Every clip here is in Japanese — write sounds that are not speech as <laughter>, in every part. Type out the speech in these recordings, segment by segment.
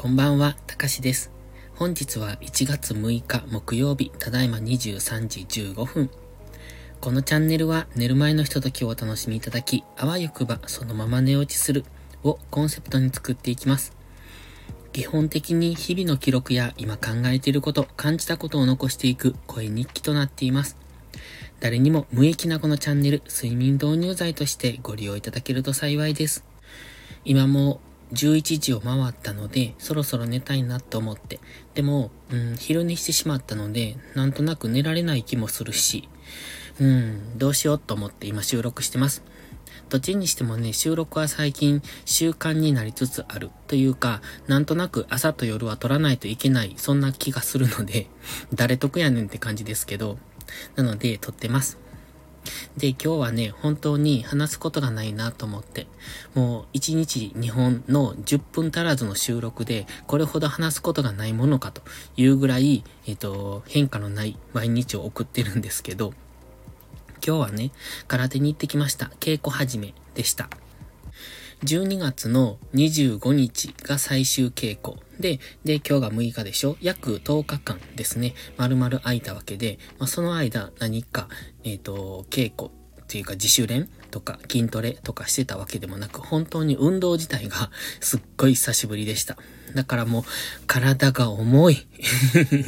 こんばんは、たかしです。本日は1月6日木曜日、ただいま23時15分。このチャンネルは寝る前のひとときをお楽しみいただき、あわよくばそのまま寝落ちするをコンセプトに作っていきます。基本的に日々の記録や今考えていること、感じたことを残していく声日記となっています。誰にも無益なこのチャンネル、睡眠導入剤としてご利用いただけると幸いです。今も11時を回ったので、そろそろ寝たいなと思って。でも、うん、昼寝してしまったので、なんとなく寝られない気もするし、うん、どうしようと思って今収録してます。どっちにしてもね、収録は最近習慣になりつつあるというか、なんとなく朝と夜は撮らないといけない、そんな気がするので、<laughs> 誰得やねんって感じですけど、なので撮ってます。で、今日はね、本当に話すことがないなと思って、もう1日2本の10分足らずの収録で、これほど話すことがないものかというぐらい、えっ、と、変化のない毎日を送ってるんですけど、今日はね、空手に行ってきました。稽古始めでした。12月の25日が最終稽古。で、で、今日が6日でしょ？約10日間ですね。丸々空いたわけで、まあ、その間何か、えっ、ー、と、稽古っていうか自主練とか筋トレとかしてたわけでもなく、本当に運動自体が <laughs> すっごい久しぶりでした。だからもう、体が重い。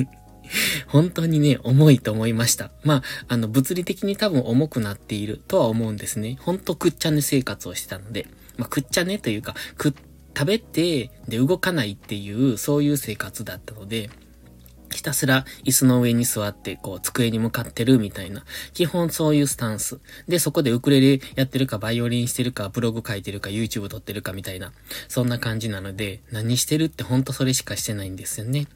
<laughs> 本当にね、重いと思いました。まあ、あの、物理的に多分重くなっているとは思うんですね。ほんとくっちゃね生活をしてたので。まあ、くっちゃねというか、く、食べて、で、動かないっていう、そういう生活だったので、ひたすら椅子の上に座って、こう、机に向かってるみたいな。基本そういうスタンス。で、そこでウクレレやってるか、バイオリンしてるか、ブログ書いてるか、YouTube 撮ってるかみたいな。そんな感じなので、何してるってほんとそれしかしてないんですよね。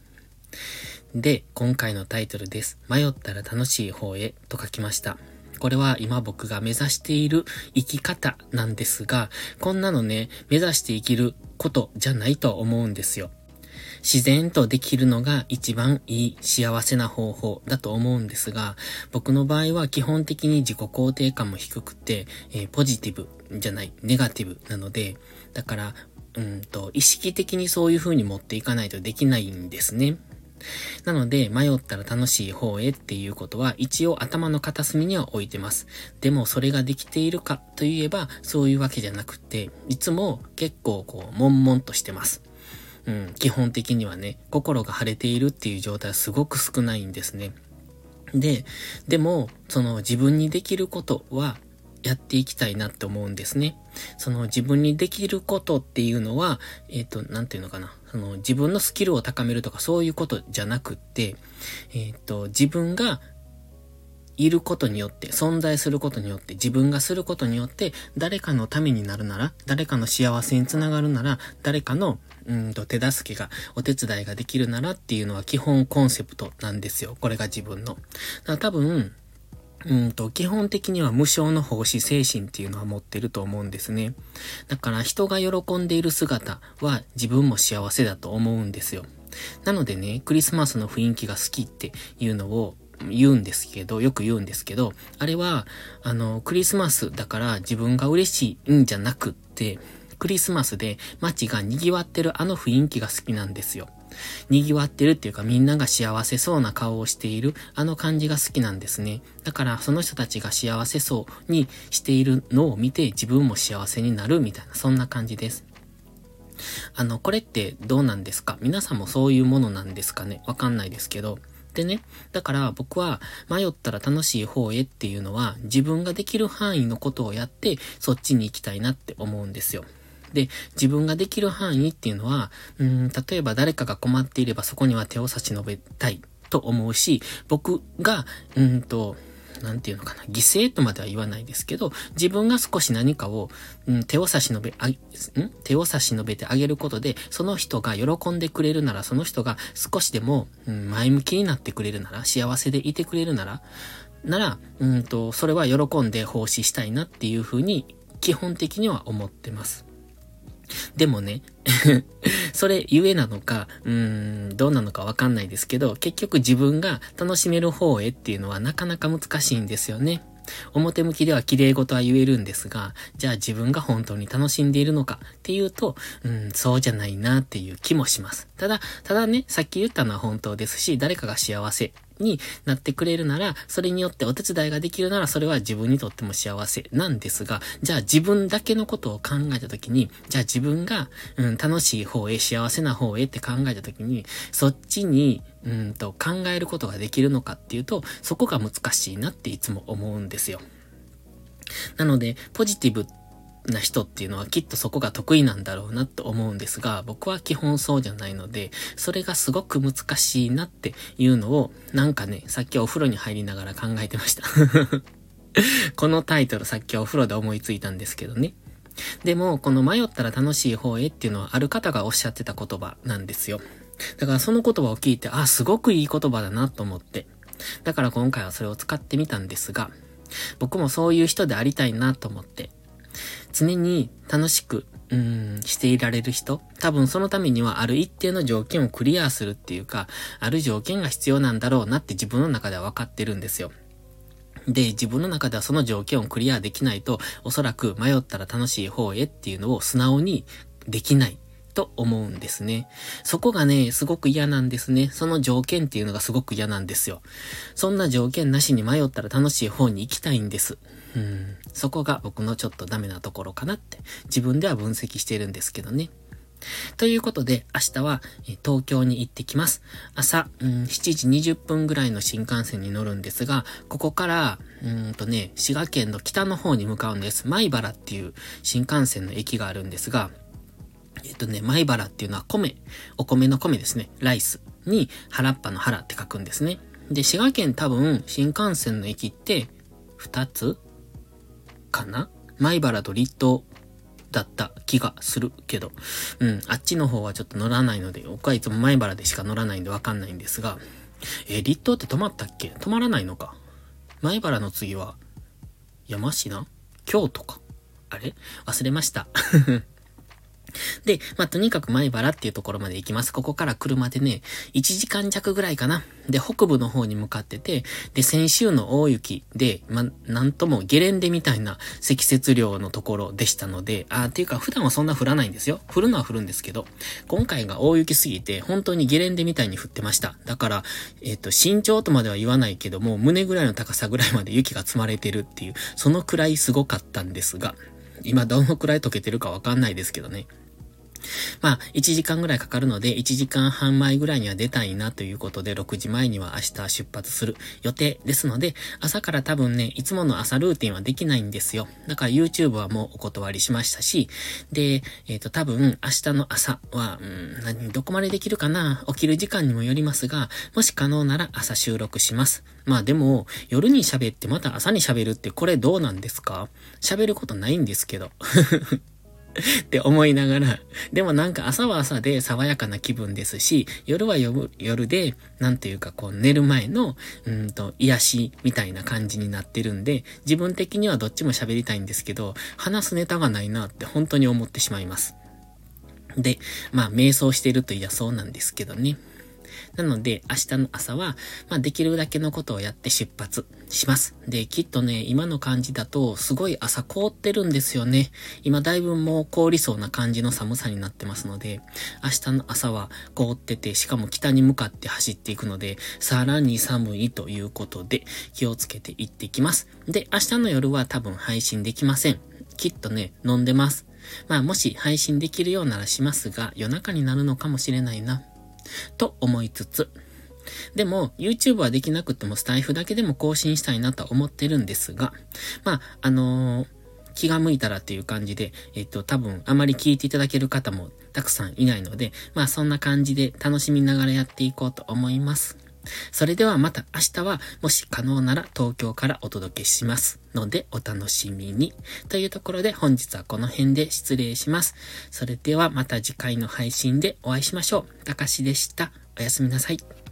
で、今回のタイトルです。迷ったら楽しい方へと書きました。これは今僕が目指している生き方なんですが、こんなのね、目指して生きることじゃないと思うんですよ。自然とできるのが一番いい幸せな方法だと思うんですが、僕の場合は基本的に自己肯定感も低くて、えー、ポジティブじゃない、ネガティブなので、だから、うんと、意識的にそういう風に持っていかないとできないんですね。なので、迷ったら楽しい方へっていうことは一応頭の片隅には置いてます。でもそれができているかといえばそういうわけじゃなくて、いつも結構こう、悶々としてます。うん、基本的にはね、心が晴れているっていう状態はすごく少ないんですね。で、でも、その自分にできることはやっていきたいなって思うんですね。その自分にできることっていうのは、えっ、ー、と、なんていうのかな。その自分のスキルを高めるとかそういうことじゃなくって、えっ、ー、と、自分がいることによって、存在することによって、自分がすることによって、誰かのためになるなら、誰かの幸せにつながるなら、誰かの、うんと、手助けが、お手伝いができるならっていうのは基本コンセプトなんですよ。これが自分の。だから多分、うんと、基本的には無償の奉仕精神っていうのは持ってると思うんですね。だから人が喜んでいる姿は自分も幸せだと思うんですよ。なのでね、クリスマスの雰囲気が好きっていうのを言うんですけど、よく言うんですけど、あれは、あの、クリスマスだから自分が嬉しいんじゃなくって、クリスマスで街が賑わってるあの雰囲気が好きなんですよ。賑わってるっていうかみんなが幸せそうな顔をしているあの感じが好きなんですね。だからその人たちが幸せそうにしているのを見て自分も幸せになるみたいなそんな感じです。あの、これってどうなんですか？皆さんもそういうものなんですかね？わかんないですけど。でね、だから僕は迷ったら楽しい方へっていうのは自分ができる範囲のことをやってそっちに行きたいなって思うんですよ。で、自分ができる範囲っていうのは、うん、例えば誰かが困っていればそこには手を差し伸べたいと思うし、僕が、うんと、なんていうのかな、犠牲とまでは言わないですけど、自分が少し何かを、うん、手を差し伸べ、あ、ん手を差し伸べてあげることで、その人が喜んでくれるなら、その人が少しでも、うん、前向きになってくれるなら、幸せでいてくれるなら、なら、うんと、それは喜んで奉仕したいなっていうふうに、基本的には思ってます。でもね <laughs> それゆえなのか、うーん、どうなのかわかんないですけど、結局自分が楽しめる方へっていうのはなかなか難しいんですよね。表向きでは綺麗事は言えるんですが、じゃあ自分が本当に楽しんでいるのかっていうと、うん、そうじゃないなっていう気もします。ただ、ただね、さっき言ったのは本当ですし、誰かが幸せになってくれるなら、それによってお手伝いができるなら、それは自分にとっても幸せなんですが、じゃあ自分だけのことを考えたときに、じゃあ自分が、うん、楽しい方へ、幸せな方へって考えたときに、そっちに、うんと考えることができるのかっていうと、そこが難しいなっていつも思うんですよ。なので、ポジティブな人っていうのはきっとそこが得意なんだろうなと思うんですが、僕は基本そうじゃないので、それがすごく難しいなっていうのを、なんかね、さっきお風呂に入りながら考えてました <laughs> このタイトルさっきお風呂で思いついたんですけどね。でも、この迷ったら楽しい方へっていうのはある方がおっしゃってた言葉なんですよ。だからその言葉を聞いて、あ、すごくいい言葉だなと思って。だから今回はそれを使ってみたんですが、僕もそういう人でありたいなと思って、常に楽しく、うん、していられる人多分そのためにはある一定の条件をクリアするっていうか、ある条件が必要なんだろうなって自分の中では分かってるんですよ。で、自分の中ではその条件をクリアできないと、おそらく迷ったら楽しい方へっていうのを素直にできないと思うんですね。そこがね、すごく嫌なんですね。その条件っていうのがすごく嫌なんですよ。そんな条件なしに迷ったら楽しい方に行きたいんです。うん。そこが僕のちょっとダメなところかなって自分では分析してるんですけどね。ということで、明日は東京に行ってきます。朝、うん、7時20分ぐらいの新幹線に乗るんですが、ここから、うんとね、滋賀県の北の方に向かうんです。米原っていう新幹線の駅があるんですが、えっとね、米原っていうのは米、お米の米ですね。ライスに原っぱの原って書くんですね。で、滋賀県多分新幹線の駅って2つかな？米原と立東だった気がするけど。うん、あっちの方はちょっと乗らないので、僕はいつも米原でしか乗らないんでわかんないんですが、えー、立東って止まったっけ？止まらないのか米原の次は、山科？京都かあれ？忘れました。で、まあ、とにかく前原っていうところまで行きます。ここから車でね、1時間弱ぐらいかな。で、北部の方に向かってて、で、先週の大雪で、まあなんともゲレンデみたいな積雪量のところでしたので、あ、っていうか普段はそんな降らないんですよ。降るのは降るんですけど、今回が大雪すぎて、本当にゲレンデみたいに降ってました。だから、えっ、ー、と、身長とまでは言わないけども、胸ぐらいの高さぐらいまで雪が積まれてるっていう、そのくらいすごかったんですが、今どのくらい溶けてるかわかんないですけどね。まあ、1時間ぐらいかかるので、1時間半前ぐらいには出たいなということで、6時前には明日出発する予定ですので、朝から多分ね、いつもの朝ルーティンはできないんですよ。だから YouTube はもうお断りしましたし、で、えっ、ー、と、多分明日の朝は、うん、何、どこまでできるかな起きる時間にもよりますが、もし可能なら朝収録します。まあでも、夜に喋ってまた朝に喋るってこれどうなんですか？喋ることないんですけど。<laughs> って思いながら、でもなんか朝は朝で爽やかな気分ですし、夜は夜で、なんていうかこう寝る前の、うんと、癒しみたいな感じになってるんで、自分的にはどっちも喋りたいんですけど、話すネタがないなって本当に思ってしまいます。で、まあ、瞑想してるといやそうなんですけどね。なので、明日の朝は、まあ、できるだけのことをやって出発します。で、きっとね、今の感じだと、すごい朝凍ってるんですよね。今だいぶもう凍りそうな感じの寒さになってますので、明日の朝は凍ってて、しかも北に向かって走っていくので、さらに寒いということで、気をつけていってきます。で、明日の夜は多分配信できません。きっとね、飲んでます。まあ、もし配信できるようならしますが、夜中になるのかもしれないな。と思いつつ、でも、YouTube はできなくてもスタイフだけでも更新したいなとは思ってるんですが、まあ、あのー、気が向いたらっていう感じで、えっと、多分あまり聞いていただける方もたくさんいないので、まあそんな感じで楽しみながらやっていこうと思います。それではまた明日は、もし可能なら東京からお届けしますのでお楽しみに。というところで本日はこの辺で失礼します。それではまた次回の配信でお会いしましょう。たかしでした。おやすみなさい。